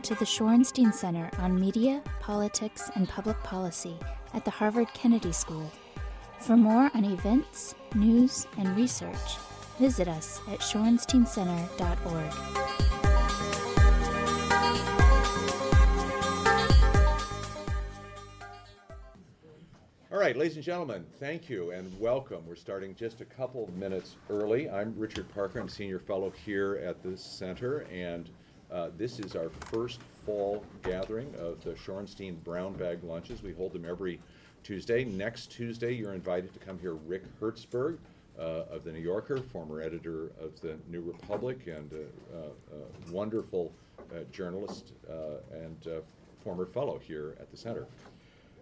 to the Shorenstein Center on Media, Politics, and Public Policy at the Harvard Kennedy School. For more on events, news, and research, visit us at shorensteincenter.org. All right, ladies and gentlemen, thank you and welcome. We're starting just a couple of minutes early. I'm Richard Parker. I'm senior fellow here at the center, and uh, this is our first fall gathering of the Shorenstein Brown Bag Lunches. We hold them every Tuesday. Next Tuesday, you're invited to come here. Rick Hertzberg uh, of the New Yorker, former editor of the New Republic, and a, wonderful uh, journalist uh, and uh, former fellow here at the center.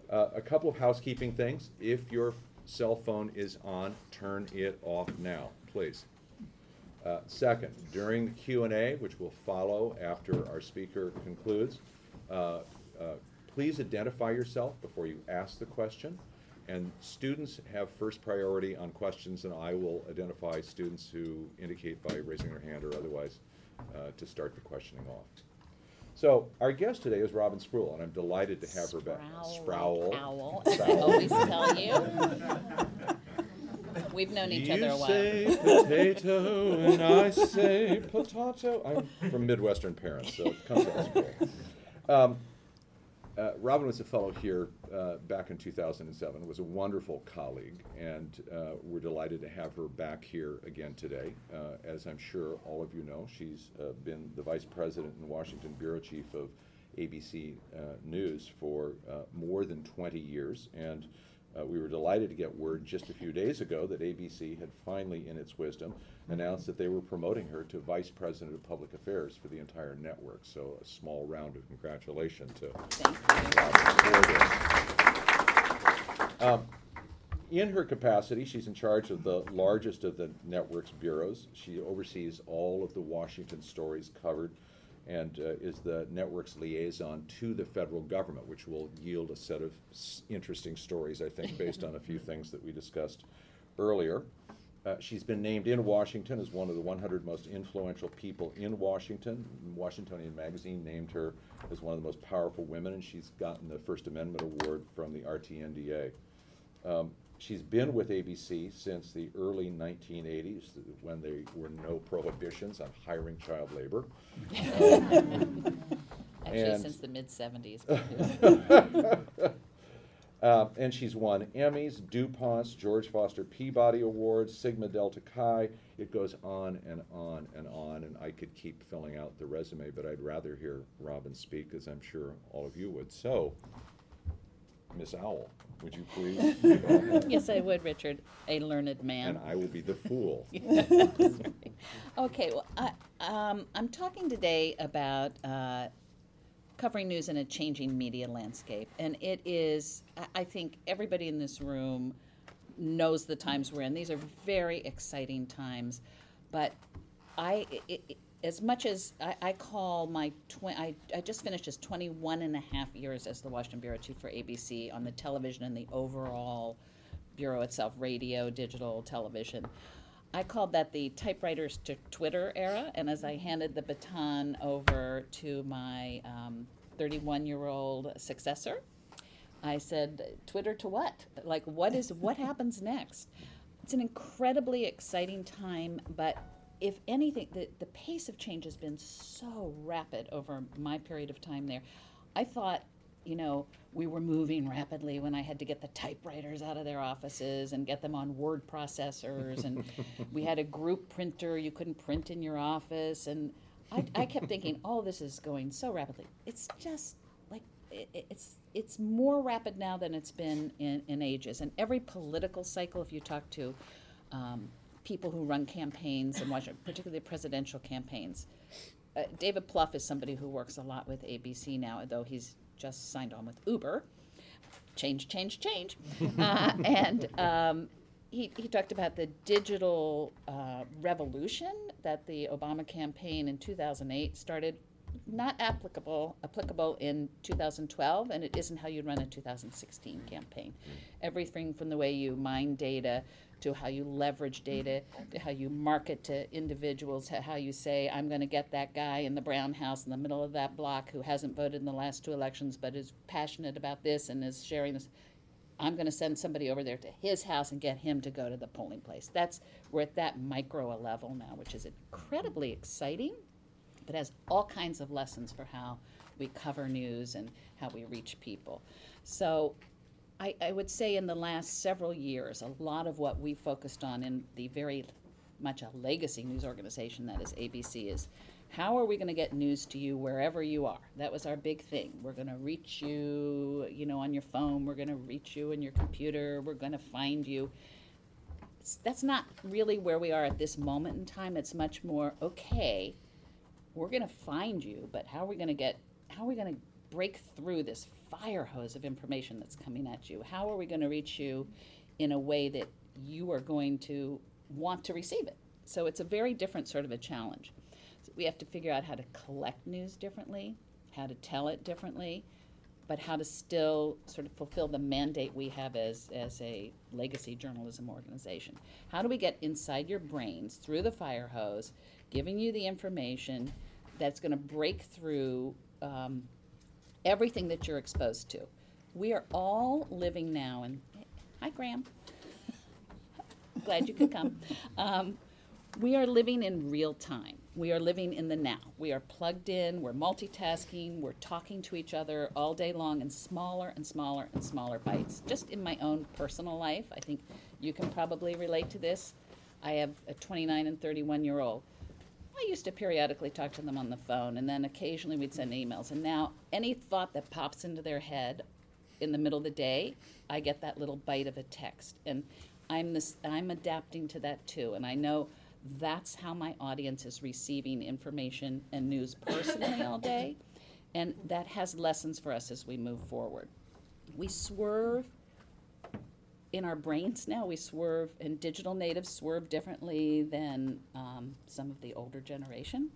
Uh, a couple of housekeeping things. If your cell phone is on, turn it off now, please. Uh, second, during the Q&A, which will follow after our speaker concludes, uh, uh, please identify yourself before you ask the question. And students have first priority on questions, and I will identify students who indicate by raising their hand or otherwise uh, to start the questioning off. So our guest today is Robin Spruill, and I'm delighted to have her back. Sproul owl, I always tell you. We've known each other a while. You say potato and I say potato. I'm from Midwestern parents, so it comes out. Um, uh, Robin was a fellow here uh, back in 2007, was a wonderful colleague, and uh, we're delighted to have her back here again today. Uh, as I'm sure all of you know, she's uh, been the vice president and Washington bureau chief of ABC uh, News for more than 20 years, and uh, we were delighted to get word just a few days ago that ABC had finally, in its wisdom, announced that they were promoting her to Vice President of Public Affairs for the entire network. So a small round of congratulations to um, in her capacity, she's in charge of the largest of the network's bureaus. She oversees all of the Washington stories covered and uh, is the network's liaison to the federal government, which will yield a set of s- interesting stories, I think, based on a few things that we discussed earlier. Uh, she's been named in Washington as one of the 100 most influential people in Washington. Washingtonian Magazine named her as one of the most powerful women, and she's gotten the First Amendment Award from the RTNDA. Um, she's been with ABC since the early 1980s, when there were no prohibitions on hiring child labor. Um, Actually, since the mid 70s. uh, and she's won Emmys, DuPonts, George Foster Peabody Awards, Sigma Delta Chi. It goes on and on and on, and I could keep filling out the resume, but I'd rather hear Robin speak, as I'm sure all of you would. So, Miss Owl, would you please? yes, I would, Richard, a learned man. And I will be the fool. okay, well, I, um, I'm talking today about uh, covering news in a changing media landscape. And it is, I think everybody in this room knows the times we're in. These are very exciting times. But I, it, as much as I, I call my twi- I, I just finished as 21 and a half years as the Washington bureau chief for ABC on the television and the overall bureau itself, radio, digital, television. I called that the typewriters to Twitter era, and as I handed the baton over to my 31 um, year old successor, I said, "Twitter to what? Like, what is what happens next?" It's an incredibly exciting time, but if anything, the, the pace of change has been so rapid over my period of time there. I thought, you know, we were moving rapidly when I had to get the typewriters out of their offices and get them on word processors. And we had a group printer you couldn't print in your office. And I, I kept thinking, oh, this is going so rapidly. It's just like, it, it's, it's more rapid now than it's been in, in ages. And every political cycle, if you talk to um, people who run campaigns and watch, particularly presidential campaigns. Uh, David Plouffe is somebody who works a lot with ABC now, though he's just signed on with Uber. Change, change, change. uh, and um, he, he talked about the digital uh, revolution that the Obama campaign in 2008 started not applicable applicable in 2012 and it isn't how you run a 2016 campaign everything from the way you mine data to how you leverage mm-hmm. data, to how you market to individuals, to how you say, I'm going to get that guy in the brown house in the middle of that block who hasn't voted in the last two elections but is passionate about this and is sharing this. I'm going to send somebody over there to his house and get him to go to the polling place. That's we're at that micro level now, which is incredibly exciting, but has all kinds of lessons for how we cover news and how we reach people. So I, I would say in the last several years, a lot of what we focused on in the very much a legacy news organization that is ABC is how are we going to get news to you wherever you are? That was our big thing. We're going to reach you, you know, on your phone. We're going to reach you in your computer. We're going to find you. It's, that's not really where we are at this moment in time. It's much more okay. We're going to find you, but how are we going to get? How are we going to break through this fire hose of information that's coming at you? How are we going to reach you in a way that you are going to want to receive it? So it's a very different sort of a challenge. So we have to figure out how to collect news differently, how to tell it differently, but how to still sort of fulfill the mandate we have as, as a legacy journalism organization. How do we get inside your brains through the fire hose, giving you the information that's going to break through um, everything that you're exposed to. We are all living now, and hi, Graham. Glad you could come. Um, we are living in real time. We are living in the now. We are plugged in, we're multitasking, we're talking to each other all day long in smaller and smaller and smaller bites. Just in my own personal life, I think you can probably relate to this. I have a 29 and 31 year old I used to periodically talk to them on the phone, and then occasionally we'd send emails. And now, any thought that pops into their head in the middle of the day, I get that little bite of a text, and I'm this. I'm adapting to that too, and I know that's how my audience is receiving information and news personally all day, and that has lessons for us as we move forward. We swerve in our brains now, we swerve, and digital natives swerve differently than um, some of the older generation,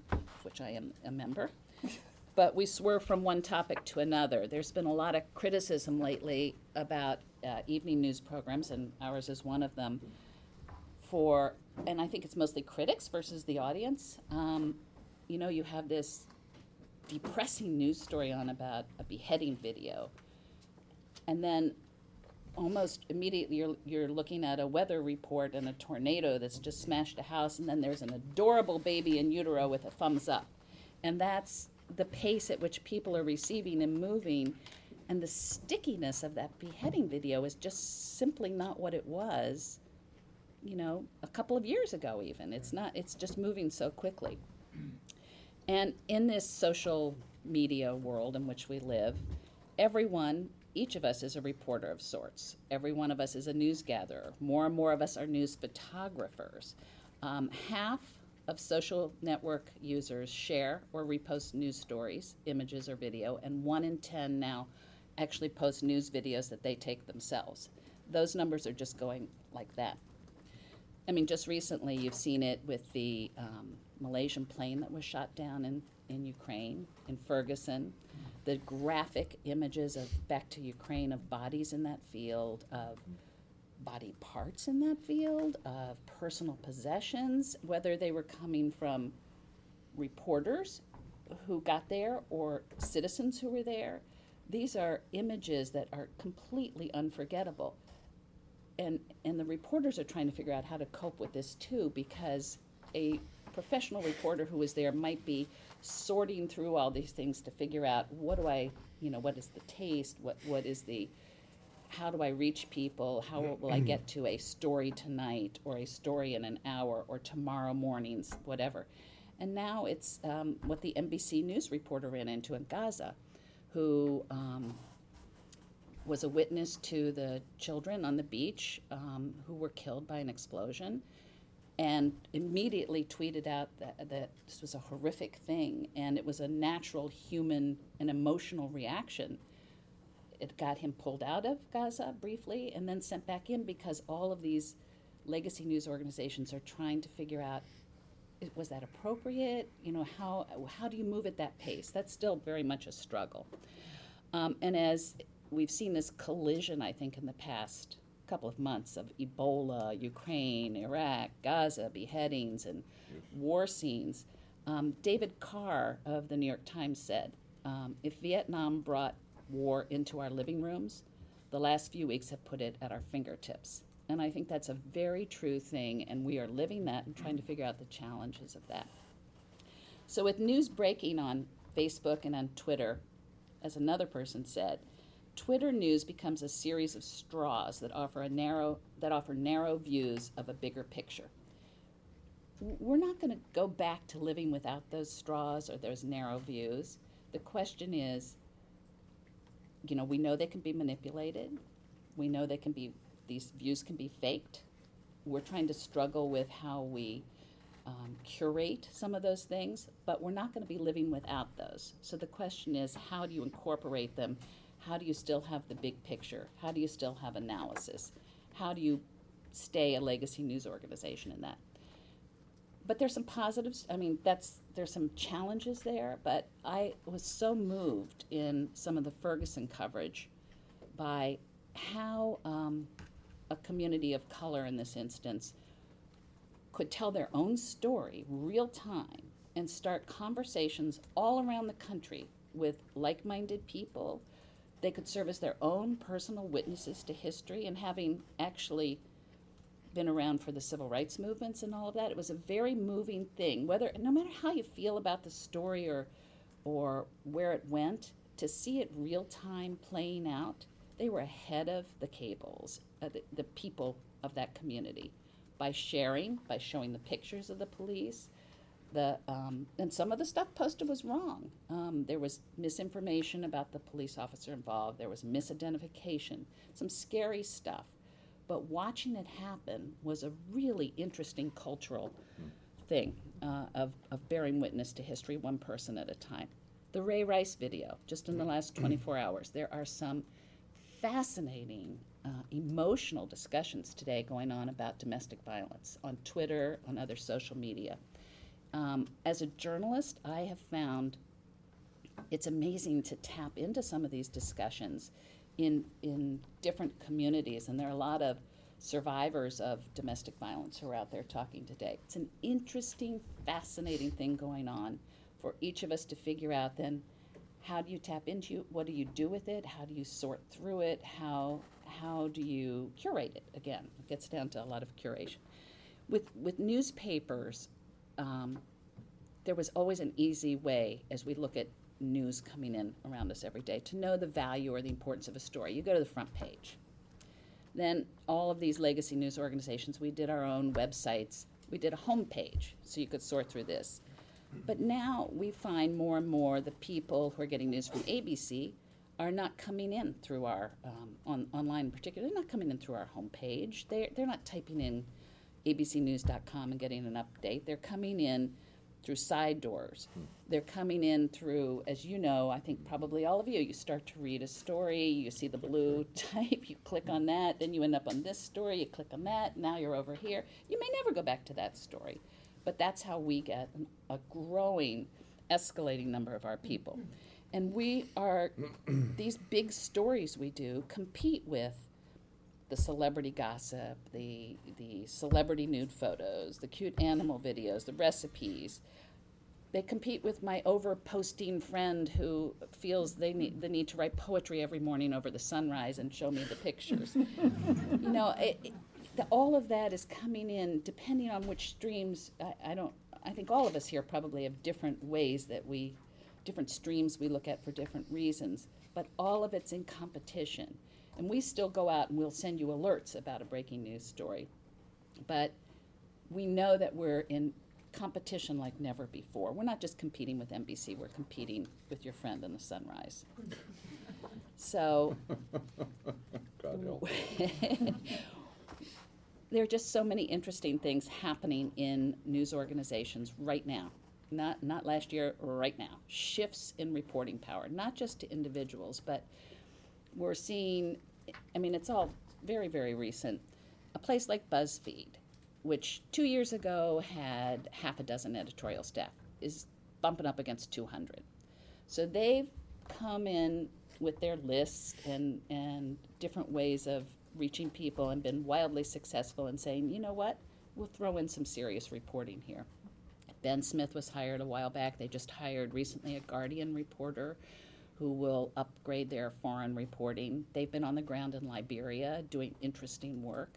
which I am a member. But we swerve from one topic to another. There's been a lot of criticism lately about uh, evening news programs, and ours is one of them. For, and I think it's mostly critics versus the audience. Um, you know, you have this depressing news story on about a beheading video, and then almost immediately you're, you're looking at a weather report and a tornado that's just smashed a house, and then there's an adorable baby in utero with a thumbs up. And that's the pace at which people are receiving and moving. And the stickiness of that beheading video is just simply not what it was, you know, a couple of years ago, even. It's not, it's just moving so quickly. And in this social media world in which we live, everyone each of us is a reporter of sorts. Every one of us is a news gatherer. More and more of us are news photographers. Um, half of social network users share or repost news stories, images, or video, and one in 10 now actually post news videos that they take themselves. Those numbers are just going like that. I mean, just recently you've seen it with the um, Malaysian plane that was shot down in, in Ukraine, in Ferguson the graphic images of back to Ukraine of bodies in that field, of body parts in that field, of personal possessions, whether they were coming from reporters who got there or citizens who were there. These are images that are completely unforgettable. And, and the reporters are trying to figure out how to cope with this too because a professional reporter who was there might be sorting through all these things to figure out what do I, you know, what is the taste, what what is the how do I reach people? How will I get to a story tonight or a story in an hour or tomorrow morning's whatever? And now it's um, what the NBC News reporter ran into in Gaza, who um, was a witness to the children on the beach um, who were killed by an explosion and immediately tweeted out that, that this was a horrific thing and it was a natural human and emotional reaction. It got him pulled out of Gaza briefly and then sent back in because all of these legacy news organizations are trying to figure out was that appropriate? You know, how, how do you move at that pace? That's still very much a struggle. Um, and as we've seen this collision, I think, in the past couple of months of Ebola, Ukraine, Iraq, Gaza, beheadings, and war scenes. Um, David Carr of the New York Times said, um, if Vietnam brought war into our living rooms, the last few weeks have put it at our fingertips. And I think that's a very true thing, and we are living that and trying to figure out the challenges of that. So, with news breaking on Facebook and on Twitter, as another person said, Twitter news becomes a series of straws that offer a narrow that offer narrow views of a bigger picture. We're not going to go back to living without those straws or those narrow views. The question is, you know, we know they can be manipulated. We know they can be these views can be faked. We're trying to struggle with how we um, curate some of those things, but we're not going to be living without those. So the question is, how do you incorporate them? How do you still have the big picture? How do you still have analysis? How do you stay a legacy news organization in that? But there's some positives. I mean, that's there's some challenges there. But I was so moved in some of the Ferguson coverage by how um, a community of color in this instance could tell their own story real time and start conversations all around the country with like minded people. They could serve as their own personal witnesses to history and having actually been around for the civil rights movements and all of that. It was a very moving thing. Whether no matter how you feel about the story or or where it went, to see it real time playing out, they were ahead of the cables, uh, the, the people of that community by sharing, by showing the pictures of the police. The, um, and some of the stuff posted was wrong. Um, there was misinformation about the police officer involved. There was misidentification, some scary stuff. But watching it happen was a really interesting cultural thing uh, of, of bearing witness to history, one person at a time. The Ray Rice video, just in the last 24 hours, there are some fascinating uh, emotional discussions today going on about domestic violence on Twitter, on other social media. Um, as a journalist, I have found it's amazing to tap into some of these discussions in, in different communities, and there are a lot of survivors of domestic violence who are out there talking today. It's an interesting, fascinating thing going on for each of us to figure out then how do you tap into it? what do you do with it how do you sort through it how how do you curate it? Again, it gets down to a lot of curation. With with newspapers, um, there was always an easy way as we look at news coming in around us every day to know the value or the importance of a story. You go to the front page. Then all of these legacy news organizations, we did our own websites. We did a home page so you could sort through this. But now we find more and more the people who are getting news from ABC are not coming in through our um, on, online in particular. They're not coming in through our homepage. They're they're not typing in abcnews.com and getting an update. They're coming in through side doors. Hmm. They're coming in through, as you know, I think probably all of you. You start to read a story, you see the blue type, you click on that, then you end up on this story. You click on that, now you're over here. You may never go back to that story, but that's how we get an, a growing, escalating number of our people. And we are, these big stories we do compete with the celebrity gossip, the, the celebrity nude photos, the cute animal videos, the recipes. They compete with my over posting friend who feels they need the need to write poetry every morning over the sunrise and show me the pictures. you know, it, it, the, all of that is coming in depending on which streams. I, I don't. I think all of us here probably have different ways that we different streams we look at for different reasons, but all of it's in competition. And we still go out and we'll send you alerts about a breaking news story. But we know that we're in competition like never before. We're not just competing with NBC, we're competing with your friend in the sunrise. So, there are just so many interesting things happening in news organizations right now not not last year, right now. Shifts in reporting power, not just to individuals, but we're seeing. I mean, it's all very very recent. A place like BuzzFeed, which two years ago had half a dozen editorial staff, is bumping up against 200. So they've come in with their lists and, and different ways of reaching people and been wildly successful in saying, you know what, we'll throw in some serious reporting here. Ben Smith was hired a while back. They just hired recently a Guardian reporter who will upgrade their foreign reporting. They've been on the ground in Liberia doing interesting work.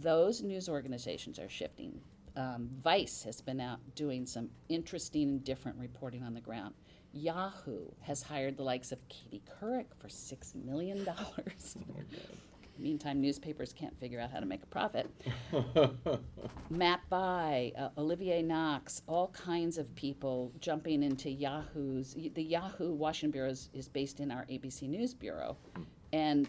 Those news organizations are shifting. Um, Vice has been out doing some interesting and different reporting on the ground. Yahoo has hired the likes of Katie Couric for $6 million. Meantime, newspapers can't figure out how to make a profit. Matt Bai, uh, Olivier Knox, all kinds of people jumping into Yahoo's. The Yahoo Washington Bureau is, is based in our ABC News Bureau. And,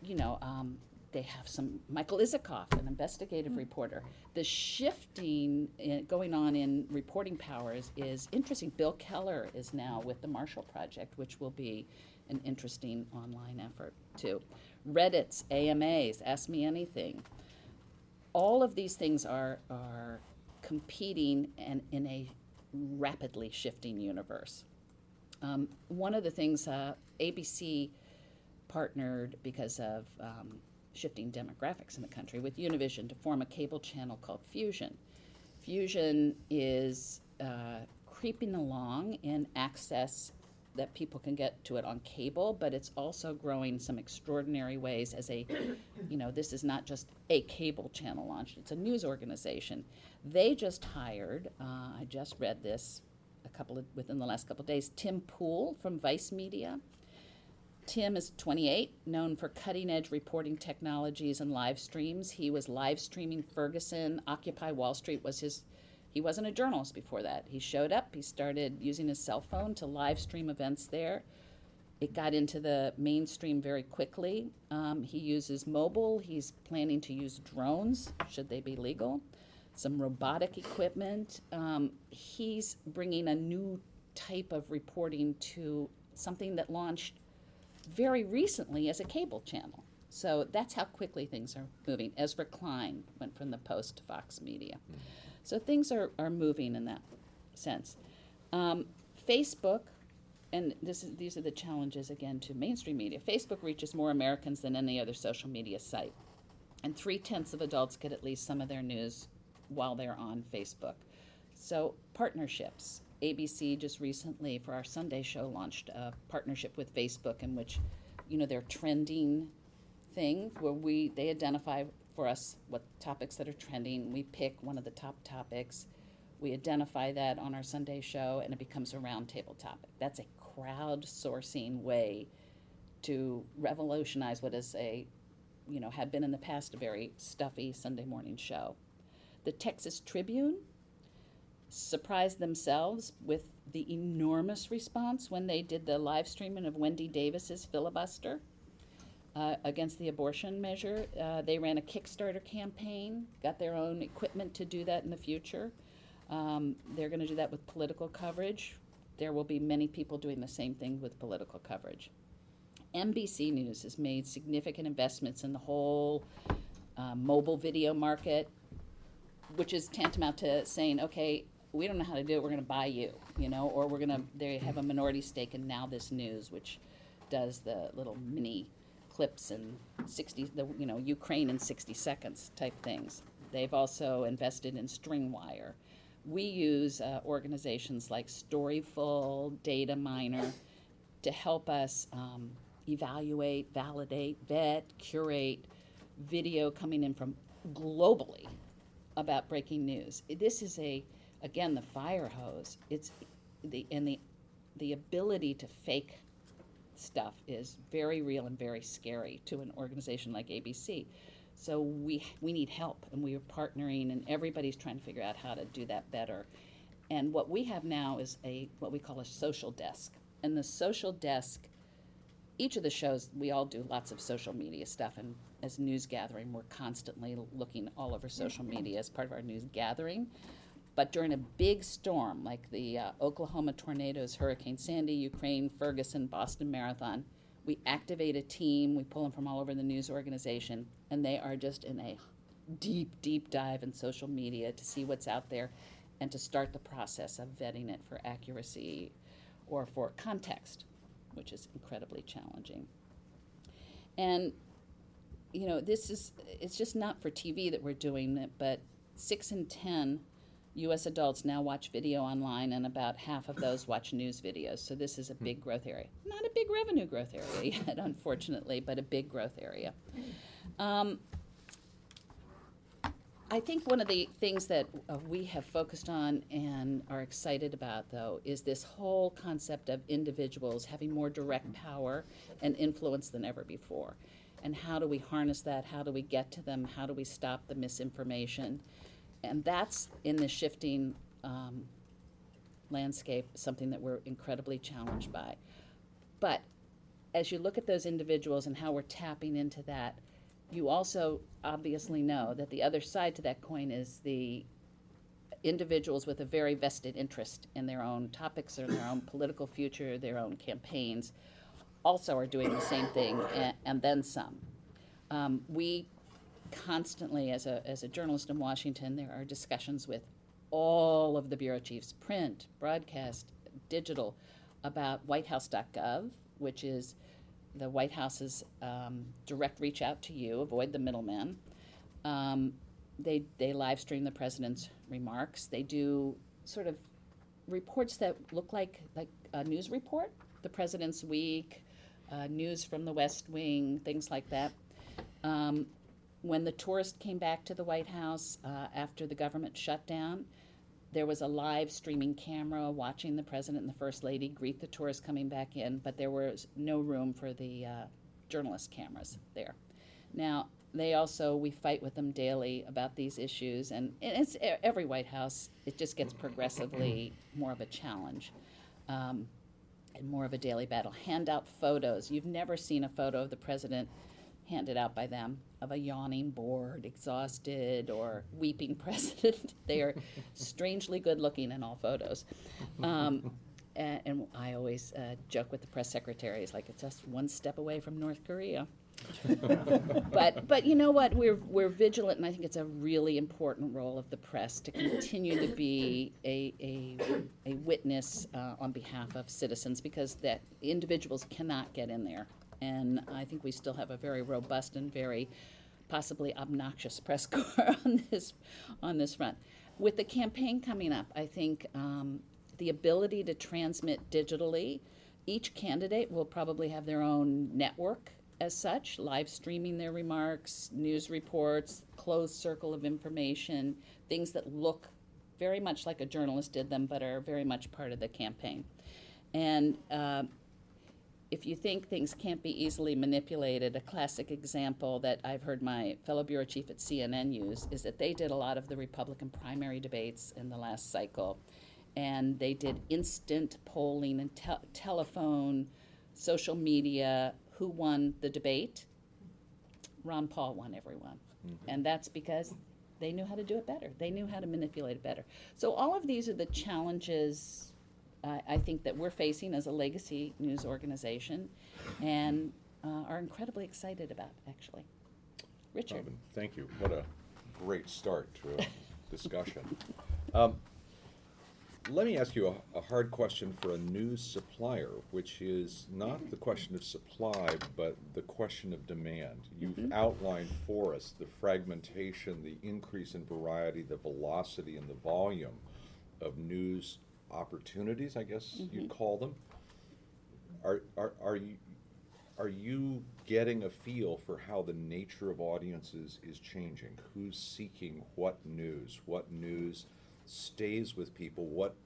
you know, um, they have some Michael Isikoff, an investigative reporter. The shifting in, going on in reporting powers is interesting. Bill Keller is now with the Marshall Project, which will be an interesting online effort too. Reddit's, AMAs, Ask Me Anything. All of these things are are competing and in a rapidly shifting universe. Um, one of the things uh, ABC partnered because of um, shifting demographics in the country with Univision to form a cable channel called Fusion. Fusion is uh, creeping along in access that people can get to it on cable, but it's also growing some extraordinary ways as a, you know, this is not just a cable channel launch, it's a news organization. They just hired, uh, I just read this a couple of, within the last couple of days, Tim Pool from Vice Media. Tim is 28, known for cutting edge reporting technologies and live streams. He was live streaming Ferguson. Occupy Wall Street was his, he wasn't a journalist before that. He showed up, he started using his cell phone to live stream events there. It got into the mainstream very quickly. Um, he uses mobile, he's planning to use drones, should they be legal, some robotic equipment. Um, he's bringing a new type of reporting to something that launched very recently as a cable channel. So that's how quickly things are moving. Ezra Klein went from the Post to Vox Media. So things are, are moving in that sense. Um, Facebook, and this is, these are the challenges again to mainstream media. Facebook reaches more Americans than any other social media site. And three tenths of adults get at least some of their news while they're on Facebook. So, partnerships. ABC just recently, for our Sunday show, launched a partnership with Facebook in which, you know, their trending thing where we they identify for us what topics that are trending. We pick one of the top topics. We identify that on our Sunday show, and it becomes a roundtable topic. That's a crowdsourcing way to revolutionize what is a, you know, had been in the past a very stuffy Sunday morning show. The Texas Tribune surprised themselves with the enormous response when they did the live streaming of Wendy Davis's filibuster uh, against the abortion measure. Uh, they ran a Kickstarter campaign, got their own equipment to do that in the future. Um, they're going to do that with political coverage. There will be many people doing the same thing with political coverage. NBC News has made significant investments in the whole uh, mobile video market, which is tantamount to saying, okay, we don't know how to do it, we're going to buy you, you know, or we're going to, they have a minority stake in Now This News, which does the little mini clips and 60, the, you know, Ukraine in 60 seconds type things. They've also invested in Stringwire. We use uh, organizations like Storyful, Dataminr to help us um, evaluate, validate, vet, curate video coming in from globally about breaking news. This is a again the fire hose. It's the and the the ability to fake stuff is very real and very scary to an organization like ABC. So we we need help and we are partnering and everybody's trying to figure out how to do that better. And what we have now is a what we call a social desk. And the social desk each of the shows we all do lots of social media stuff and as news gathering we're constantly looking all over social media as part of our news gathering but during a big storm like the uh, oklahoma tornadoes hurricane sandy ukraine ferguson boston marathon we activate a team we pull them from all over the news organization and they are just in a deep deep dive in social media to see what's out there and to start the process of vetting it for accuracy or for context which is incredibly challenging. And you know, this is, it's just not for TV that we're doing it, but six in 10 US adults now watch video online, and about half of those watch news videos. So this is a big growth area. Not a big revenue growth area yet, unfortunately, but a big growth area. Um, I think one of the things that uh, we have focused on and are excited about, though, is this whole concept of individuals having more direct power and influence than ever before. And how do we harness that? How do we get to them? How do we stop the misinformation? And that's in the shifting um, landscape, something that we're incredibly challenged by. But as you look at those individuals and how we're tapping into that, you also obviously know that the other side to that coin is the individuals with a very vested interest in their own topics or their own political future, their own campaigns, also are doing the same thing and, and then some. Um, we constantly, as a, as a journalist in Washington, there are discussions with all of the bureau chiefs, print, broadcast, digital, about whitehouse.gov, which is the White House's um, direct reach out to you, avoid the middleman. Um, they, they live stream the president's remarks. They do sort of reports that look like, like a news report, the president's week, uh, news from the West Wing, things like that. Um, when the tourist came back to the White House uh, after the government shut down, there was a live streaming camera watching the president and the first lady greet the tourists coming back in, but there was no room for the uh, journalist cameras there. Now, they also, we fight with them daily about these issues, and it's every White House, it just gets progressively more of a challenge. Um, and more of a daily battle. Hand out photos. You've never seen a photo of the president handed out by them of a yawning, bored, exhausted, or weeping president. they are strangely good looking in all photos. Um, and, and, I always uh, joke with the press secretaries like it's just one step away from North Korea. but but you know what we're we're vigilant and I think it's a really important role of the press to continue to be a a, a witness uh, on behalf of citizens because that individuals cannot get in there and I think we still have a very robust and very possibly obnoxious press corps on this on this front. With the campaign coming up, I think um, the ability to transmit digitally, each candidate will probably have their own network as such, live streaming their remarks, news reports, closed circle of information, things that look very much like a journalist did them, but are very much part of the campaign. And uh, if you think things can't be easily manipulated, a classic example that I've heard my fellow bureau chief at CNN use is that they did a lot of the Republican primary debates in the last cycle. And they did instant polling and te- telephone, social media, who won the debate. Ron Paul won everyone. Mm-hmm. And that's because they knew how to do it better. They knew how to manipulate it better. So all of these are the challenges I, I think that we're facing as a legacy news organization and uh, are incredibly excited about, actually. Richard. Robin, thank you. What a great start to a discussion. Um, let me ask you a, a, hard question for a news supplier, which is not the question of supply, but the question of demand. You've mm-hmm. outlined for us the fragmentation, the increase in variety, the velocity, and the volume of news opportunities, I guess you'd Mhm. call them. Are, are, are you, are you getting a feel for how the nature of audiences is changing? Who's seeking what news? What news stays with people? What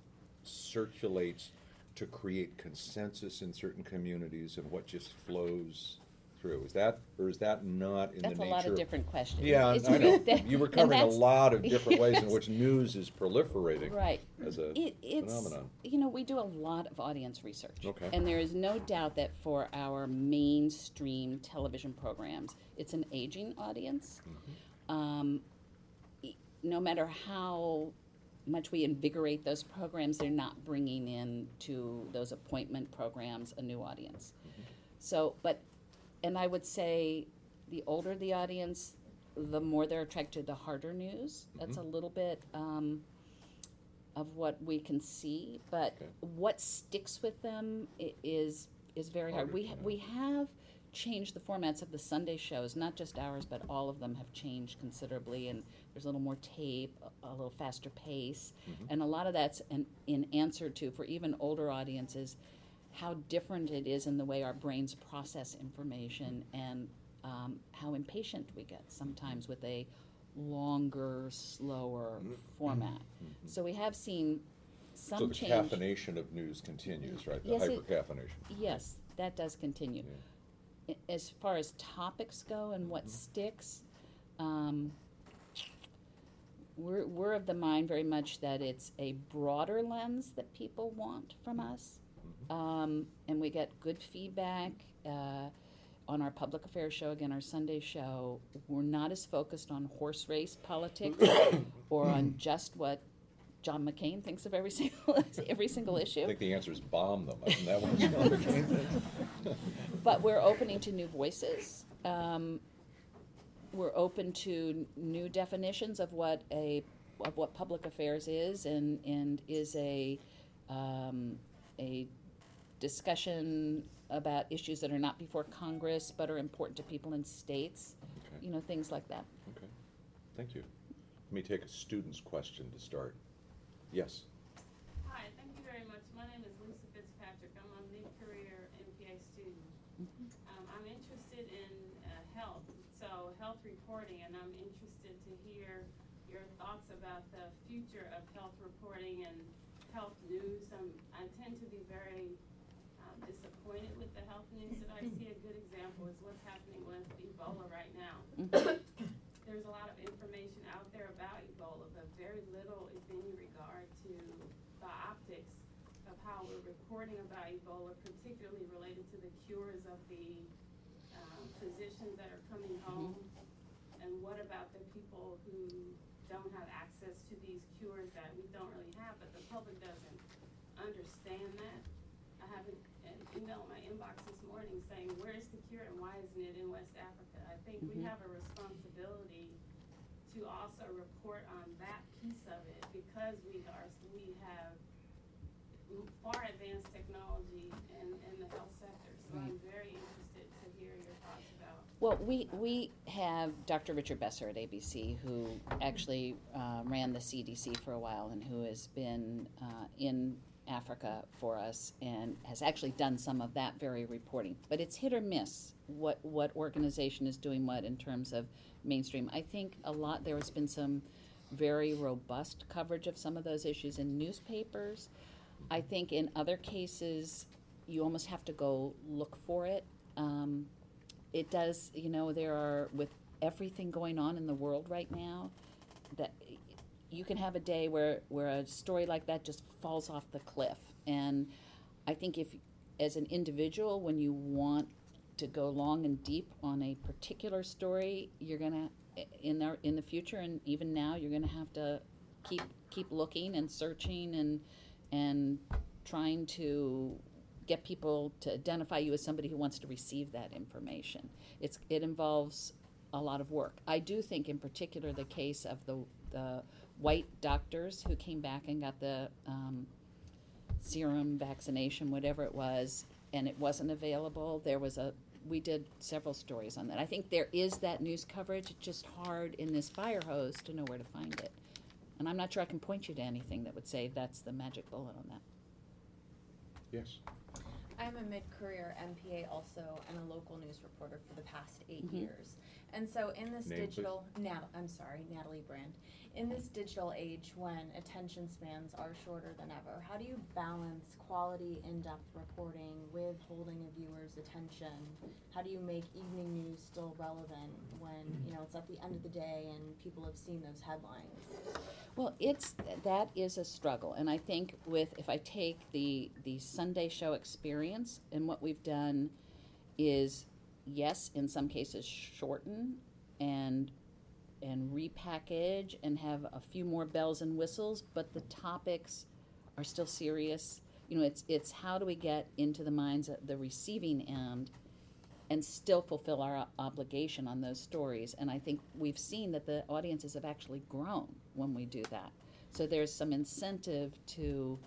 circulates to create consensus in certain communities and what just flows through? Is that, or is that not in the nature? That's a lot of different questions. Yeah, It's I know. that- You were and covering a that's- lot of different ways in which news is proliferating Right. as a It, it's, phenomenon. you know, we do a lot of audience research. Okay. And there is no doubt that for our mainstream television programs, it's an aging audience. Mm-hmm. Um, e- no matter how much we invigorate those programs, they're not bringing in to those appointment programs a new audience. Mm-hmm. So, but, and I would say the older the audience, the more they're attracted to the harder news. That's a Mhm. little bit um, of what we can see, but Okay. what sticks with them i- is is very hard. Harder We know. we have changed the formats of the Sunday shows, not just ours, but all of them have changed considerably. And there's a little more tape, a, a little faster pace. And a lot of that's an, in answer to, for even older audiences, how different it is in the way our brains process information and um, how impatient we get sometimes with a longer, slower format. So we have seen some So the change. caffeination of news continues, right? The Yes, it- hypercaffeination. Yes, that does continue. Yeah. As far as topics go and what sticks, um, we're, we're of the mind very much that it's a broader lens that people want from us. Um, and we get good feedback uh, on our public affairs show, again, our Sunday show. We're not as focused on horse race politics or on just what John McCain thinks of every single every single issue. I think the answer is bomb them. Isn't that what John McCain thinks? but we're opening to new voices. Um, we're open to new definitions of what a of what public affairs is, and and is a um, a discussion about issues that are not before Congress but are important to people in states. Okay. You know, things like that. Okay, thank you. Let me take a student's question to start. Yes, Hi, thank you very much. My name is Lisa Fitzpatrick. I'm a mid-career MPA student. Um, I'm interested in uh, health, so health reporting, and I'm interested to hear your thoughts about the future of health reporting and health news. Um, I tend to be very disappointed with the health news that I see. A good example is what's happening with Ebola right now. There's a lot of information out there about Ebola, but very little, if any, regard to the optics of how we're reporting about Ebola, particularly related to the cures of the um, physicians that are coming home. And what about the people who don't have access to these cures that we don't really have, but the public doesn't understand that? I have an an email in my inbox this morning saying, where's the cure and why isn't it in West Africa? I think we Mhm. have a responsibility to also report on that piece of it because we are, we have far advanced technology in, in the health sector. So I'm very interested to hear your thoughts about Well, we, we have Dr. Richard Besser at ABC, who actually uh, ran the CDC for a while and who has been uh, in Africa for us and has actually done some of that very reporting. But it's hit or miss what, what organization is doing what in terms of mainstream. I think a lot, there has been some very robust coverage of some of those issues in newspapers. I think in other cases, you almost have to go look for it. Um, it does, you know, there are, with everything going on in the world right now, that you can have a day where, where a story like that just falls off the cliff. And I think if, as an individual, when you want to go long and deep on a particular story, you're gonna, in the, in the future and even now, you're gonna have to keep, keep looking and searching and, and trying to get people to identify you as somebody who wants to receive that information. It's, it involves a lot of work. I do think, in particular, the case of the, the white doctors who came back and got the um, serum vaccination, whatever it was, and it wasn't available. There was a, we did several stories on that. I think there is that news coverage. It's just hard in this fire hose to know where to find it. And I'm not sure I can point you to anything that would say that's the magic bullet on that. yes. I'm a mid-career MPA also and a local news reporter for the past 8 Mhm. years. And so in this Name, please. digital, Nat, I'm sorry, Natalie Brand. In this digital age when attention spans are shorter than ever, how do you balance quality in-depth reporting with holding a viewer's attention? How do you make evening news still relevant when, mm-hmm. you know, it's at the end of the day and people have seen those headlines? Well, it's that is a struggle, and I think with if I take the the Sunday show experience and what we've done is yes, in some cases shorten and and repackage and have a few more bells and whistles, but the topics are still serious. You know, it's it's how do we get into the minds of the receiving end and still fulfill our obligation on those stories. And I think we've seen that the audiences have actually grown when we do that. So there's some incentive to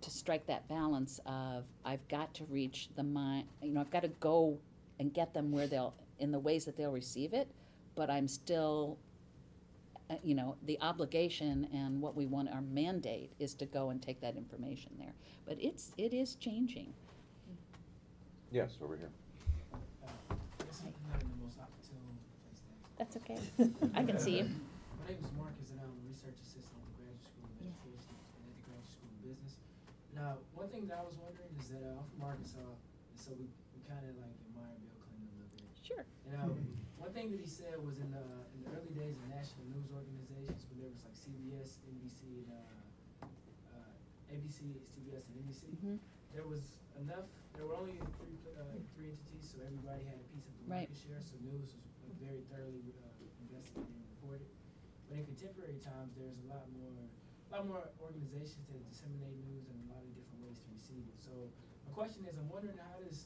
to strike that balance of I've got to reach the mind, you know, I've got to go and get them where they'll, in the ways that they'll receive it, but I'm still, uh, you know, the obligation and what we want, our mandate is to go and take that information there. But it's, it is changing. Yes, over here. Uh, This is not in the most opportune place to ask. That's okay. I can see you. My name is Marcus and I'm a research assistant at the Graduate School of Yeah. Education and at the Graduate School of Business. Now, one thing that I was wondering is that uh, I'm from Arkansas, and so we, we kind of like admire Bill Clinton a little bit. Sure. And uh, one thing that he said was in the in the early days of national news organizations, when there was like CBS, NBC, and uh, uh, ABC, CBS, and NBC, Mhm. there was enough. There were only three uh, three entities, so everybody had a piece of the Right. market share. So news was like, very thoroughly uh, investigated and reported. But in contemporary times, there's a lot more, a lot more organizations that disseminate news and a lot of different ways to receive it. So my question is, I'm wondering how does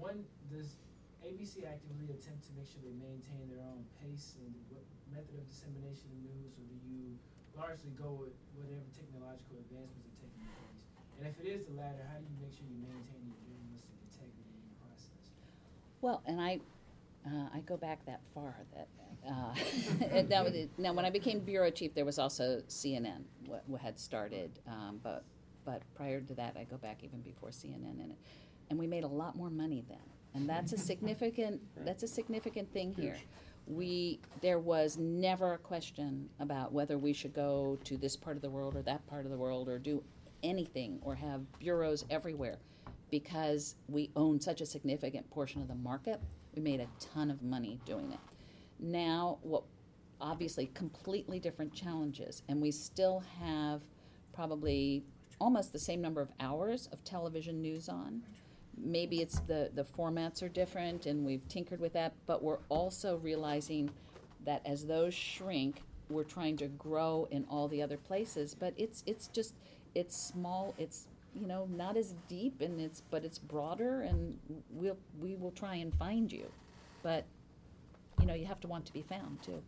one does ABC actively attempt to make sure they maintain their own pace and what method of dissemination of news, or do you largely go with whatever technological advancements are taking place? And if it is the latter, how do you make sure you maintain your journalistic integrity in the process? Well, and I, uh, I go back that far that, uh, now, the- now, when I became bureau chief, there was also CNN, what, what had started, um, but, but prior to that, I go back even before CNN and and we made a lot more money then. And that's a significant, that's a significant thing here. We, there was never a question about whether we should go to this part of the world or that part of the world or do anything or have bureaus everywhere because we own such a significant portion of the market. We made a ton of money doing it. Now, what obviously completely different challenges, and we still have probably almost the same number of hours of television news on. Maybe it's the, the formats are different and we've tinkered with that, but we're also realizing that as those shrink, we're trying to grow in all the other places, but it's it's just it's small, it's you know, not as deep and it's but it's broader and we'll we will try and find you. But you know, you have to want to be found too.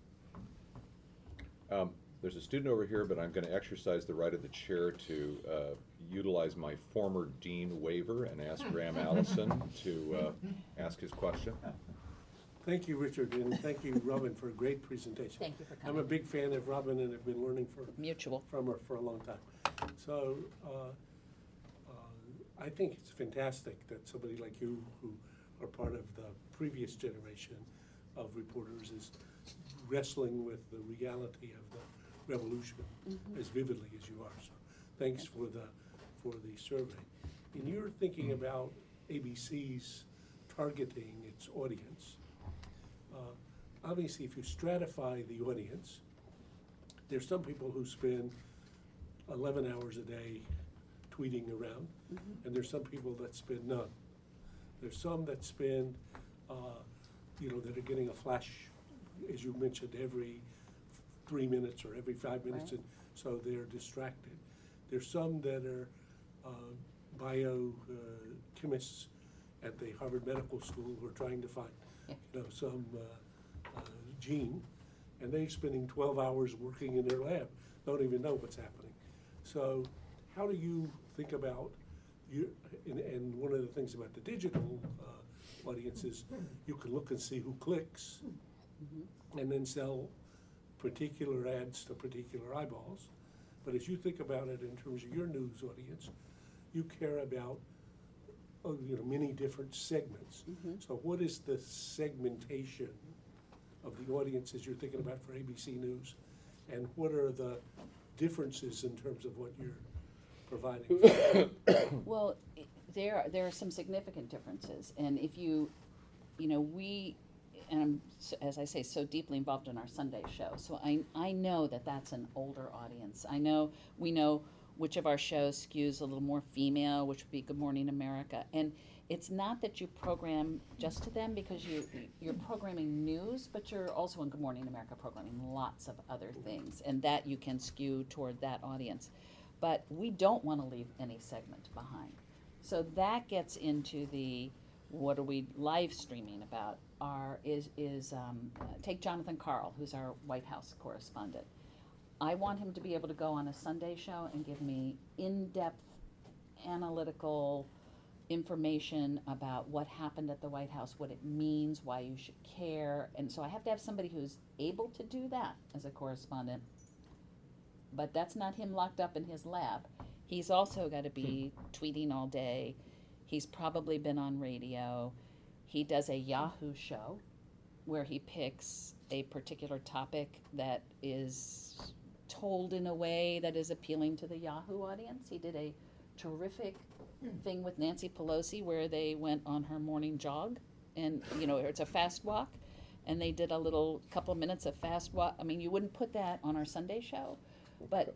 Um, There's a student over here, but I'm going to exercise the right of the chair to uh, utilize my former dean waiver and ask Graham Allison to uh, ask his question. Thank you, Richard, and thank you, Robin, for a great presentation. Thank you for coming. I'm a big fan of Robin and have been learning for, Mutual. from her for a long time. So, uh, uh, I think it's fantastic that somebody like you, who are part of the previous generation of reporters, is wrestling with the reality of the revolution as vividly as you are. So, thanks for the, for the survey. In your thinking about ABC's targeting its audience, uh, obviously, if you stratify the audience, there's some people who spend eleven hours a day tweeting around, and there's some people that spend none. There's some that spend, uh, you know, that are getting a flash, as you mentioned, every three minutes or every five minutes, Right. and so they're distracted. There's some that are biochemists at the Harvard Medical School who are trying to find, Yeah. you know, some uh, uh, gene, and they're spending twelve hours working in their lab, don't even know what's happening. So, how do you think about you? And, and one of the things about the digital uh, audience is you can look and see who clicks, and then sell particular ads to particular eyeballs. But as you think about it in terms of your news audience, you care about oh, you know many different segments. Mm-hmm. So, what is the segmentation of the audiences you're thinking about for ABC News, and what are the differences in terms of what you're providing? Well, there, are- there are some significant differences, and if you, you know, we, and I'm, as I say, so deeply involved in our Sunday show, so I, I know that that's an older audience. I know, we know which of our shows skews a little more female, which would be Good Morning America, and it's not that you program just to them, because you, you're programming news, but you're also in Good Morning America programming lots of other things, and that you can skew toward that audience but we don't want to leave any segment behind. So that gets into the what are we live streaming about? Are is is um, take Jonathan Karl, who's our White House correspondent. I want him to be able to go on a Sunday show and give me in-depth, analytical information about what happened at the White House, what it means, why you should care. And so I have to have somebody who's able to do that as a correspondent. But that's not him locked up in his lab. He's also got to be hmm. tweeting all day. He's probably been on radio. He does a Yahoo show where he picks a particular topic that is told in a way that is appealing to the Yahoo audience. He did a terrific thing with Nancy Pelosi where they went on her morning jog and you know it's a fast walk and they did a little couple minutes of fast walk. I mean, you wouldn't put that on our Sunday show, but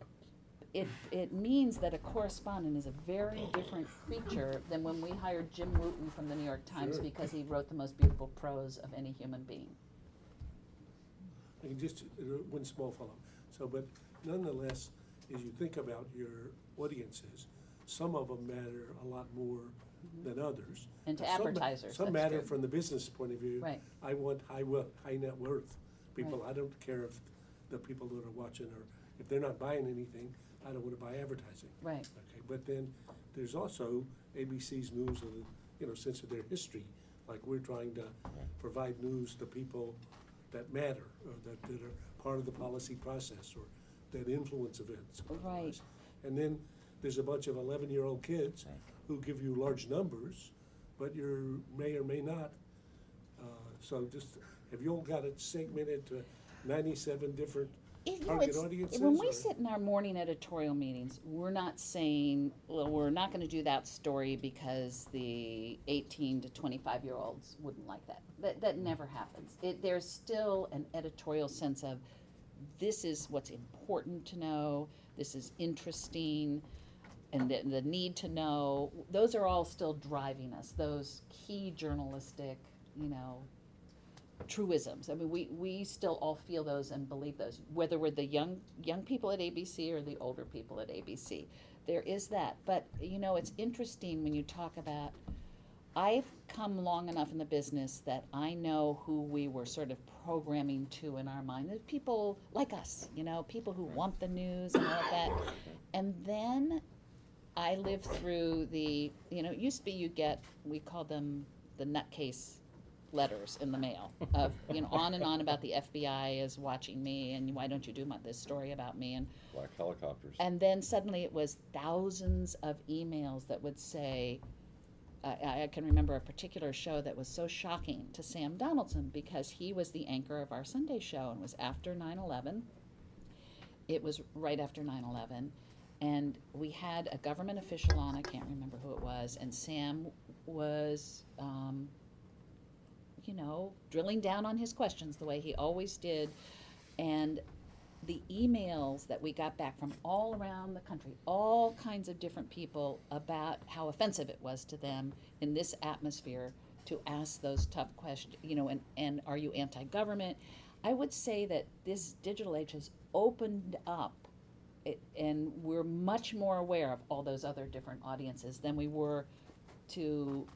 it it means that a correspondent is a very different creature than when we hired Jim Wooten from the New York Times Sure. because he wrote the most beautiful prose of any human being. I can just, uh, one small follow-up. So, but nonetheless, as you think about your audiences, some of them matter a lot more than others. And to Some advertisers, Some that's matter true. from the business point of view. Right. I want high we, high net worth people. Right. I don't care if the people that are watching are, if they're not buying anything, I don't wanna buy advertising. Right. Okay, but then there's also ABC's news of, the you know, sense of their history. Like we're trying to provide news to people that matter, or that, that are part of the policy process, or that influence events. Right. And then there's a bunch of eleven-year-old kids Right. who give you large numbers, but you may or may not. Uh, So just, have you all got it segmented to ninety-seven different It- you know, target it's- audiences? When we or- sit in our morning editorial meetings, we're not saying, well, we're not gonna do that story because the eighteen to twenty-five year olds wouldn't like that. That, that never happens. It, there's still an editorial sense of, this is what's important to know, this is interesting, and the, the need to know, those are all still driving us, those key journalistic, you know, truisms. I mean, we, we still all feel those and believe those, whether we're the young young people at ABC or the older people at ABC. There is that, but you know, it's interesting when you talk about. I've come long enough in the business that I know who we were sort of programming to in our mind. There's people like us, you know, people who want the news and all of that. And then I lived through the, you know, it used to be you get, we called them the nutcase letters in the mail of, you know, on and on about the FBI is watching me and why don't you do my, this story about me and Black helicopters. and then suddenly it was thousands of emails that would say, I, I can remember a particular show that was so shocking to Sam Donaldson because he was the anchor of our Sunday show and was after 9 11. It was right after 9 11. And we had a government official on, I can't remember who it was, and Sam was, um, you know, drilling down on his questions the way he always did. And the emails that we got back from all around the country, all kinds of different people about how offensive it was to them in this atmosphere to ask those tough questions, you know, and, and are you anti government? I would say that this digital age has opened up it, and we're much more aware of all those other different audiences than we were to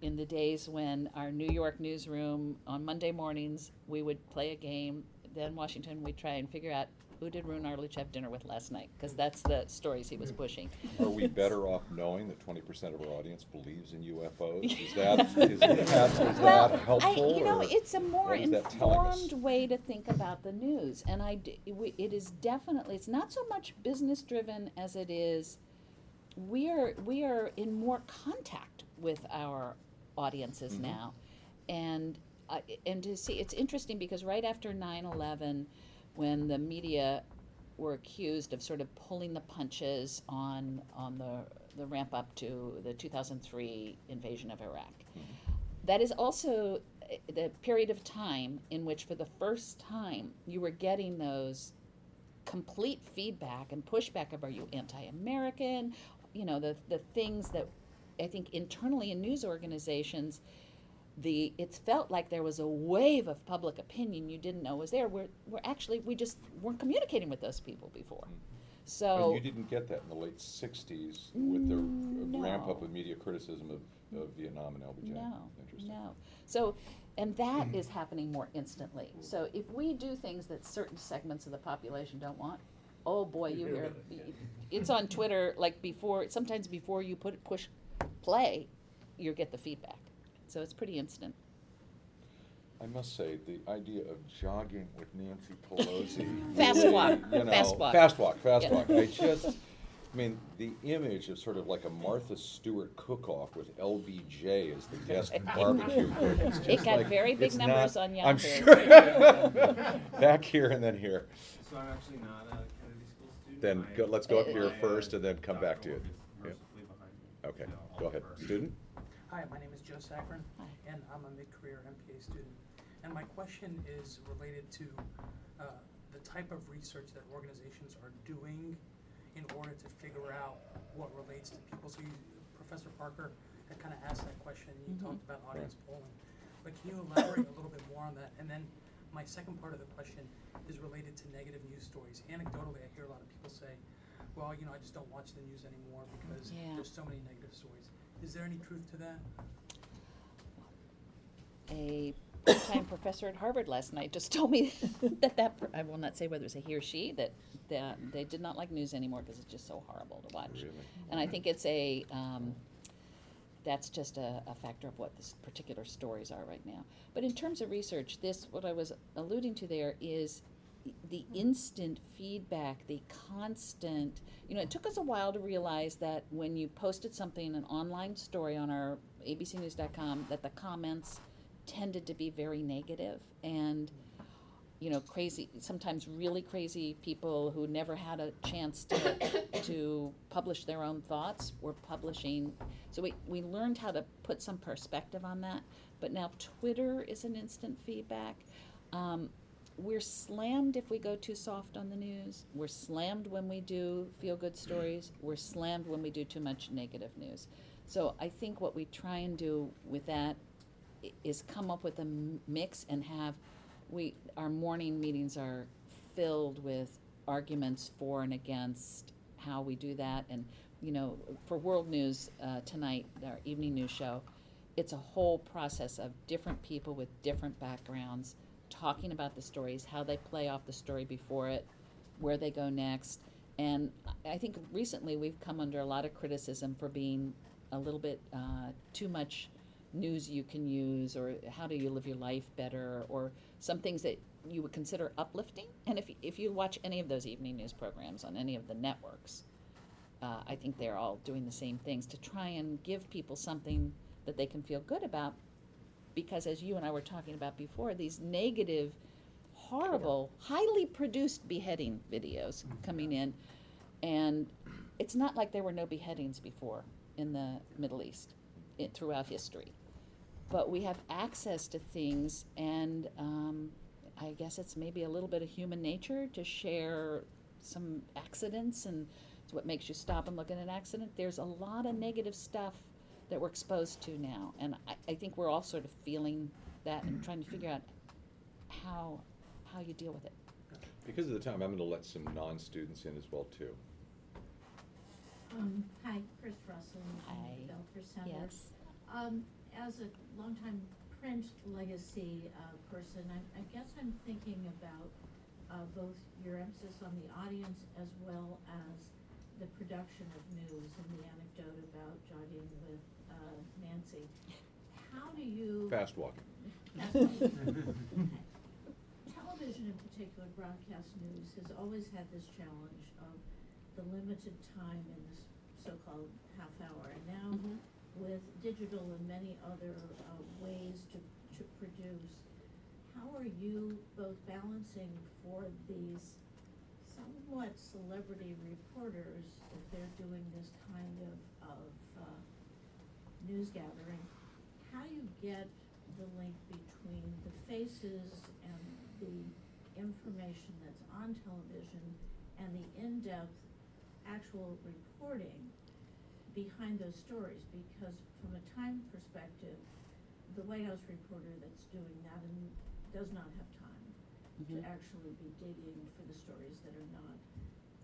in the days when our New York newsroom on Monday mornings we would play a game. Then Washington we'd try and figure out who did Roone Arledge have dinner with last night because that's the stories he was pushing. Are we better off knowing that twenty percent of our audience believes in UFOs? Is that, is that, is well, that helpful? I, you know, it's a more what is that telling us? informed way to think about the news, and I, it is definitely it's not so much business driven as it is. We are we are in more contact with our audiences Mhm. now, and uh, and to see it's interesting because right after 9-11, when the media were accused of sort of pulling the punches on on the the ramp up to the 2003 invasion of Iraq. That is also uh, the period of time in which, for the first time, you were getting those complete feedback and pushback of are you anti-American? You know the the things that I think internally in news organizations, the it felt like there was a wave of public opinion you didn't know was there. We're we're actually we just weren't communicating with those people before. So And you didn't get that in the late sixties with the uh, ramp up of media criticism of, of Vietnam and LBJ? No, Interesting. no. So, and that is happening more instantly. So if we do things that certain segments of the population don't want, oh boy, you You hear hear, about it, it's on Twitter like before, sometimes before you put, push play, you get the feedback. So it's pretty instant. I must say, the idea of jogging with Nancy Pelosi. Fast really, walk, you know, fast walk. Fast walk, fast Yeah. walk. I just, I mean, the image of sort of like a Martha Stewart cook-off with LBJ as the guest barbecue cook. It got like- very big numbers not- on I'm sure. Back here and then here. So I'm actually not a Kennedy School student. Then go- let's go up Uh, here uh, first and then come back to you. Yeah. is mercifully behind me. Okay, go ahead. Student? Hi, my name is Joe Hi. and I'm a mid-career MPA student. And my question is related to uh, the type of research that organizations are doing in order to figure out what relates to people. So you, Professor Parker had kind of asked that question, and you Mhm. talked about audience polling. But can you elaborate a little bit more on that? And then my second part of the question is related to negative news stories. Anecdotally, I hear a lot of people say, well, you know, I just don't watch the news anymore because Yeah. there's so many negative stories. Is there any truth to that? a part-time professor at Harvard last night just told me that that per- I will not say whether it's a he or she that that they did not like news anymore because it's just so horrible to watch. Really? And I think it's a um, that's just a, a factor of what this particular stories are right now. But in terms of research, this what I was alluding to there is the instant feedback, the constant. You know, it took us a while to realize that when you posted something, an online story on our abcnews.com, that the comments tended to be very negative and you know crazy sometimes really crazy people who never had a chance to to publish their own thoughts were publishing so we, we learned how to put some perspective on that but now twitter is an instant feedback um, we're slammed if we go too soft on the news. We're slammed when we do feel good stories. We're slammed when we do too much negative news. So i think what we try and do with that is come up with a mix and have we our morning meetings are filled with arguments for and against how we do that. And you know for world news uh, tonight our evening news show it's a whole process of different people with different backgrounds talking about the stories how they play off the story before it where they go next. And I- think recently we've come under a lot of criticism for being a little bit uh, too much news you can use or how do you live your life better or some things that you would consider uplifting. And if, if you watch any of those evening news programs on any of the networks uh, i think they're all doing the same things to try and give people something that they can feel good about because as you and i were talking about before these negative horrible highly produced beheading videos coming in. And it's not like there were no beheadings before in the middle east it, throughout history. But we have access to things and um, i guess it's maybe a little bit of human nature to share some accidents and it's what makes you stop and look at an accident. There's a lot of negative stuff that we're exposed to now and i, I think we're all sort of feeling that and trying to figure out how how you deal with it Because of the time, I'm going to let some non-students in as well, too. Um, hi, Chris Russell, Hi. from Belfer Center. yes Um, as a longtime print legacy, uh, person, I, I guess I'm thinking about, uh, both your emphasis on the audience as well as the production of news and the anecdote about jogging with, uh, Nancy. How do you? Fast walking. Fast walking. Television in particular, broadcast news, has always had this challenge of the limited time in this so-called half hour. And now, Mhm. with digital and many other uh, ways to, to produce, how are you both balancing for these somewhat celebrity reporters, if they're doing this kind of, of uh, news gathering, how you get the link between the faces and the information that's on television and the in-depth actual reporting behind those stories? Because from a time perspective, the White House reporter that's doing that and does not have time to Mhm. actually be digging for the stories that are not,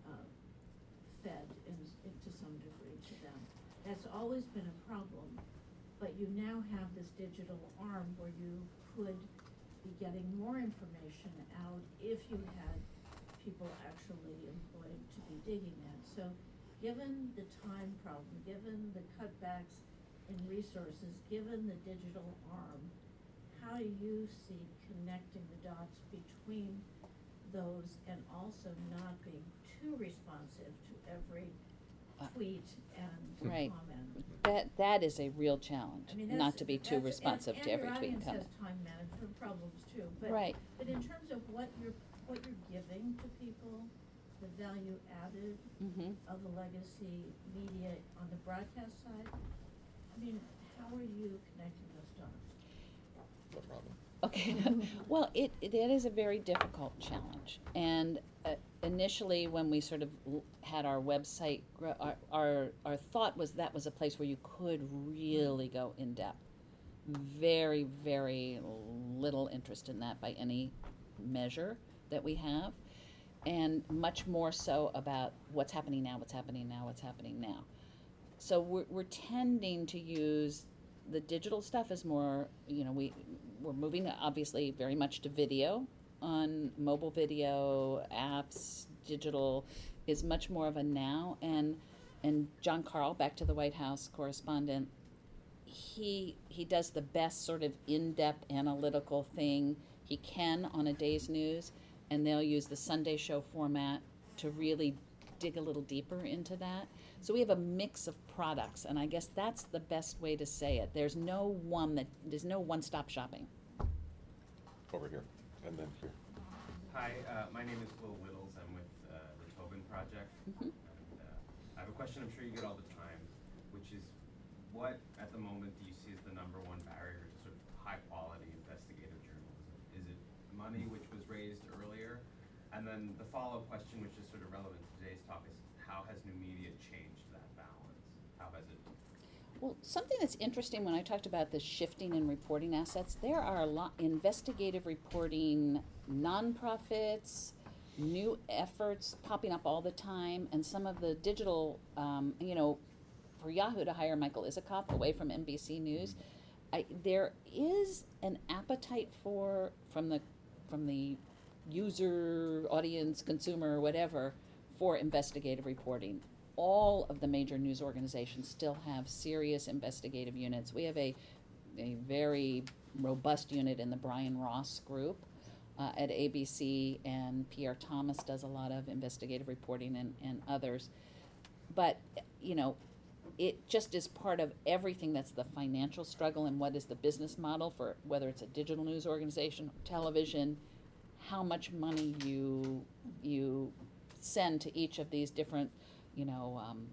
uh, fed in, in to some degree to them. That's always been a problem, but you now have this digital arm where you could be getting more information out if you had people actually employed to be digging that. So, given the time problem, given the cutbacks in resources, given the digital arm, how do you see connecting the dots between those and also not being too responsive to every Uh, tweet and Right. comment? That, that is a real challenge, I mean, not to be too that's- and- responsive to every tweet and And comment. audience has time management problems too, but. Right. But in terms of what you're, what you're giving to people, the value added Mhm. of the legacy media on the broadcast side, I mean, how are you connecting No problem. Okay, well, it, it it is a very difficult challenge. And uh, initially, when we sort of had our website, our, our, our thought was that was a place where you could really go in depth. Very, very little interest in that by any measure that we have. And much more so about what's happening now, what's happening now, what's happening now. So we're, we're tending to use the digital stuff is more, you know, we, we're moving obviously very much to video on mobile video, apps, digital is much more of a now. And, and Jon Karl, back to the White House correspondent, he, he does the best sort of in-depth analytical thing he can on a day's news. And they'll use the Sunday show format to really dig a little deeper into that. So we have a mix of products, and I guess that's the best way to say it. There's no one that there's no one-stop shopping. Over here, and then here. Hi, uh, my name is Will Whittles. I'm with uh, the Tobin Project. Mhm. And, uh, I have a question I'm sure you get all the time, which is what at the moment do you see as the number one barrier to sort of high quality investigative journalism? Is it money, which was raised earlier? And then the follow up question, which is sort of relevant to today's talk, is how has new media changed that balance? How has it? Well, something that's interesting when I talked about the shifting in reporting assets, there are a lot investigative reporting nonprofits, new efforts popping up all the time, and some of the digital, um, you know, for Yahoo to hire Michael Isikoff away from NBC News, I, there is an appetite for from the from the user, audience, consumer, whatever, for investigative reporting. All of the major news organizations still have serious investigative units. We have a, a very robust unit in the Brian Ross group uh, at ABC, and Pierre Thomas does a lot of investigative reporting and, and others. But, you know, it just is part of everything that's the financial struggle and what is the business model for whether it's a digital news organization or television, how much money you you send to each of these different, you know, um,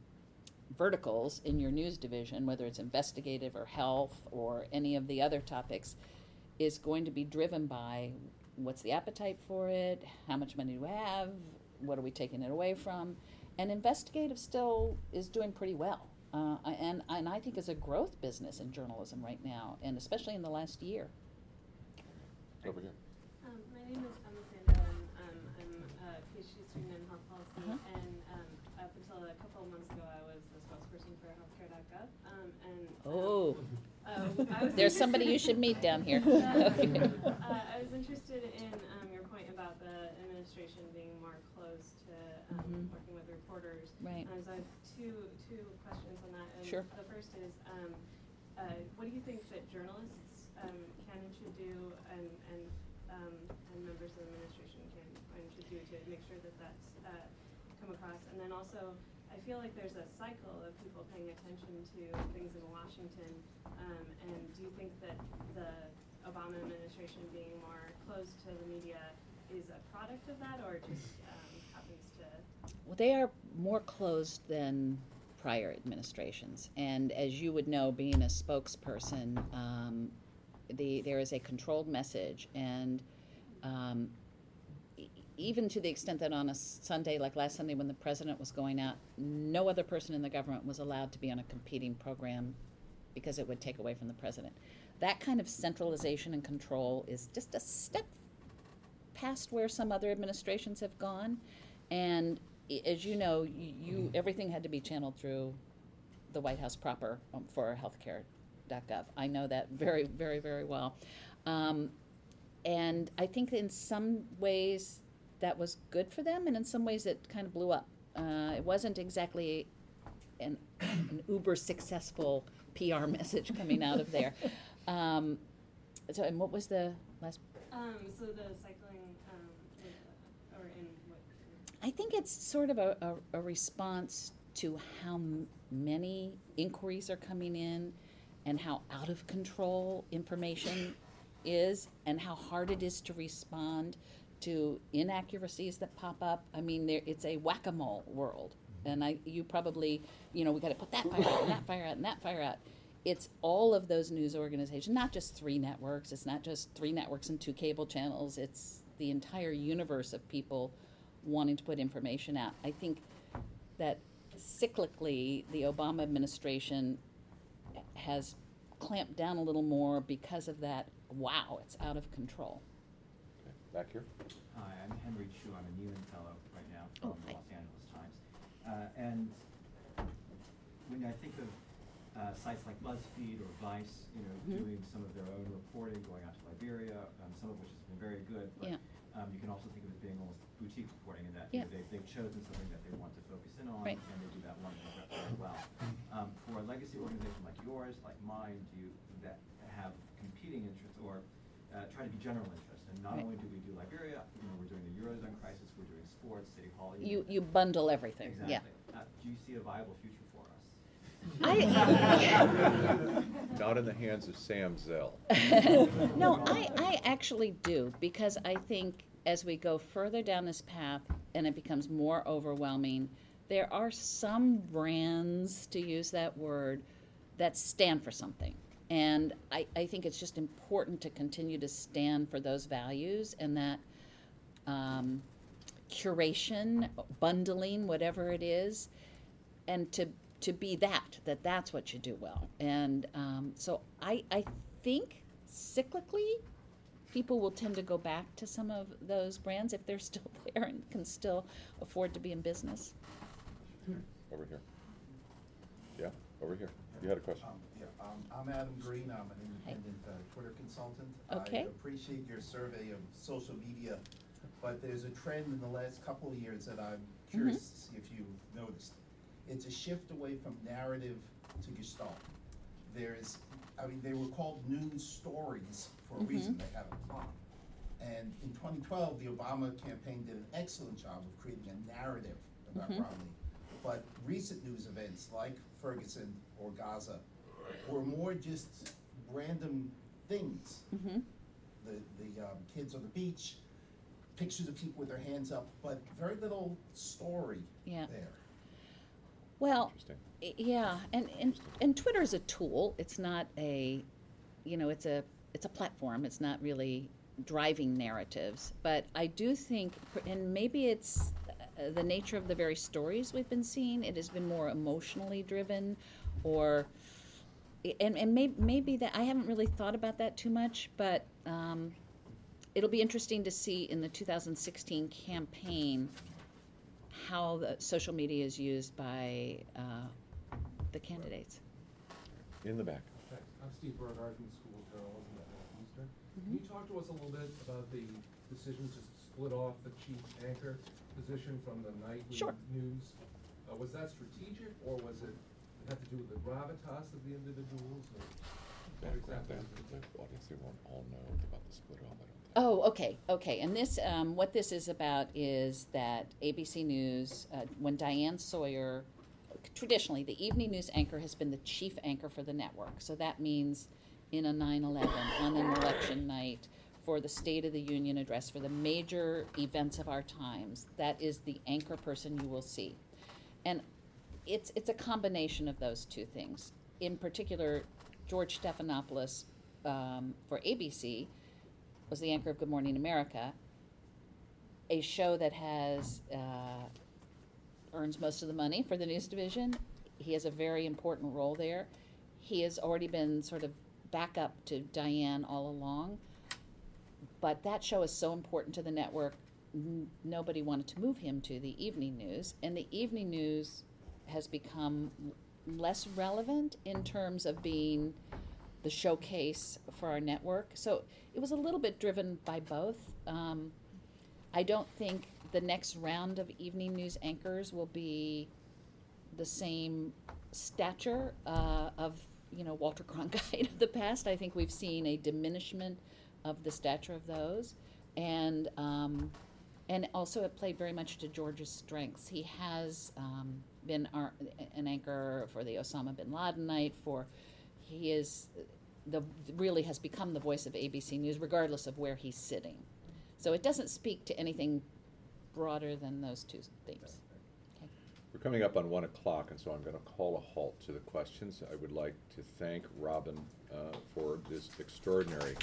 verticals in your news division, whether it's investigative or health or any of the other topics, is going to be driven by what's the appetite for it, how much money do we have, what are we taking it away from, and investigative still is doing pretty well. Uh, and, and I think is a growth business in journalism right now, and especially in the last year. Over here. Um, my name is Emma Sandoe, and um, I'm a PhD student in health policy. Uh-huh. And um, up until a couple of months ago, I was the spokesperson for healthcare.gov. Um, um, Oh, I was there's somebody you should meet down here. Uh, uh, I was interested in um, your point about the administration being more close to um, Mhm. working with reporters. Right. Um, so I have two two questions on that. And Sure. The first is, um, uh, what do you think that journalists um, can and should do, and and um, and members of the administration can and should do to make sure that that's uh, come across? And then also, I feel like there's a cycle of people paying attention to things in Washington. Um, and do you think that the Obama administration being more closed to the media is a product of that, or just um, happens to? Well, they are more closed than prior administrations. And as you would know, being a spokesperson, um, the, there is a controlled message. And um, even to the extent that on a Sunday, like last Sunday when the president was going out, no other person in the government was allowed to be on a competing program because it would take away from the president. That kind of centralization and control is just a step past where some other administrations have gone. And as you know, you, you everything had to be channeled through the White House proper um, for healthcare.gov. I know that very, very, very well. Um, and I think in some ways that was good for them, and in some ways it kind of blew up. Uh, it wasn't exactly an, an uber successful PR message coming out of there. Um, so, and what was the last? Um, so the cycling, um, or in what? I think it's sort of a, a, a response to how m- many inquiries are coming in and how out of control information is and how hard it is to respond to inaccuracies that pop up. I mean, there, it's a whack-a-mole world. Mm-hmm. And I, you probably, you know, we got to put that fire out and that fire out and that fire out. It's all of those news organizations, not just three networks. It's not just three networks and two cable channels. It's the entire universe of people wanting to put information out. I think that cyclically, the Obama administration has clamped down a little more because of that. Wow, it's out of control. Okay, Back here? Hi, I'm Henry Chu. I'm a Nieman Fellow right now Oh, from the. Los Angeles Times. Uh, and when I think of uh, sites like BuzzFeed or Vice, you know, Mhm. doing some of their own reporting, going out to Liberia, um, some of which has been very good, but Yeah. um, you can also think of it being almost boutique reporting in that you know, Yeah. they, they've chosen something that they want to focus in on, Right. and they do that one very very well. Um, for a legacy organization like yours, like mine, do you that have competing interests or uh, try to be general interest? And not Right. only do we do Liberia, you know, we're doing the Eurozone crisis, we're doing sports, City Hall. You, know. you bundle everything, Exactly. yeah. Uh, do you see a viable future for us? I, Not in the hands of Sam Zell. no, I, I actually do because I think as we go further down this path and it becomes more overwhelming, there are some brands, to use that word, that stand for something. And I, I think it's just important to continue to stand for those values and that um, curation, bundling, whatever it is, and to to be that that that's what you do well. And um, so I, I think cyclically people will tend to go back to some of those brands if they're still there and can still afford to be in business. Over here. Yeah, over here. You had a question? Um, Yeah, um, I'm Adam Green, I'm an independent uh, Twitter consultant. Okay. I appreciate your survey of social media, but there's a trend in the last couple of years that I'm Mm-hmm. curious to see if you've noticed. It's a shift away from narrative to gestalt. There's, I mean, they were called news stories for a Mhm. reason, they have a plot. And in twenty twelve, the Obama campaign did an excellent job of creating a narrative about Mhm. Romney. But recent news events like Ferguson or Gaza were more just random things. mm-hmm. The, the um, kids on the beach, pictures of people with their hands up, but very little story yeah there. well I- Yeah, and, and and Twitter is a tool. It's not a, you know, it's a it's a platform. It's not really driving narratives. But I do think, and maybe it's uh, the nature of the very stories we've been seeing. It has been more emotionally driven, or and and may, maybe that I haven't really thought about that too much. But um, it'll be interesting to see in the 2016 campaign how the social media is used by uh, the candidates. In the back. Hi, I'm Steve Burgard from the School of Journalism at Northeastern. Can Mhm. you talk to us a little bit about the decision to split off the chief anchor position from the nightly Sure. news? Uh, was that strategic, or was it, it had to do with the gravitas of the individuals, or what Background exactly? was it? the audience, they won't all know about the split off, I don't think. Oh, okay, okay. And this, um, what this is about is that ABC News, uh, when Diane Sawyer, traditionally, the evening news anchor has been the chief anchor for the network. So that means in a 9 11, on an election night, for the State of the Union address, for the major events of our times, that is the anchor person you will see. And it's, it's a combination of those two things. In particular, George Stephanopoulos um, for ABC was the anchor of Good Morning America, a show that has uh, earns most of the money for the news division. He has a very important role there. He has already been sort of backup to Diane all along, but that show is so important to the network. N- nobody wanted to move him to the evening news, and the evening news has become less relevant in terms of being the showcase for our network. So it was a little bit driven by both. Um, I don't think the next round of evening news anchors will be the same stature uh, of you know Walter Cronkite of the past. I think we've seen a diminishment of the stature of those, and um, and also it played very much to George's strengths. He has um, been our, an anchor for the Osama bin Laden night. For he is the really has become the voice of ABC News, regardless of where he's sitting. So it doesn't speak to anything broader than those two themes. We're coming up on one o'clock, and so I'm going to call a halt to the questions. I would like to thank Robin uh, for this extraordinary.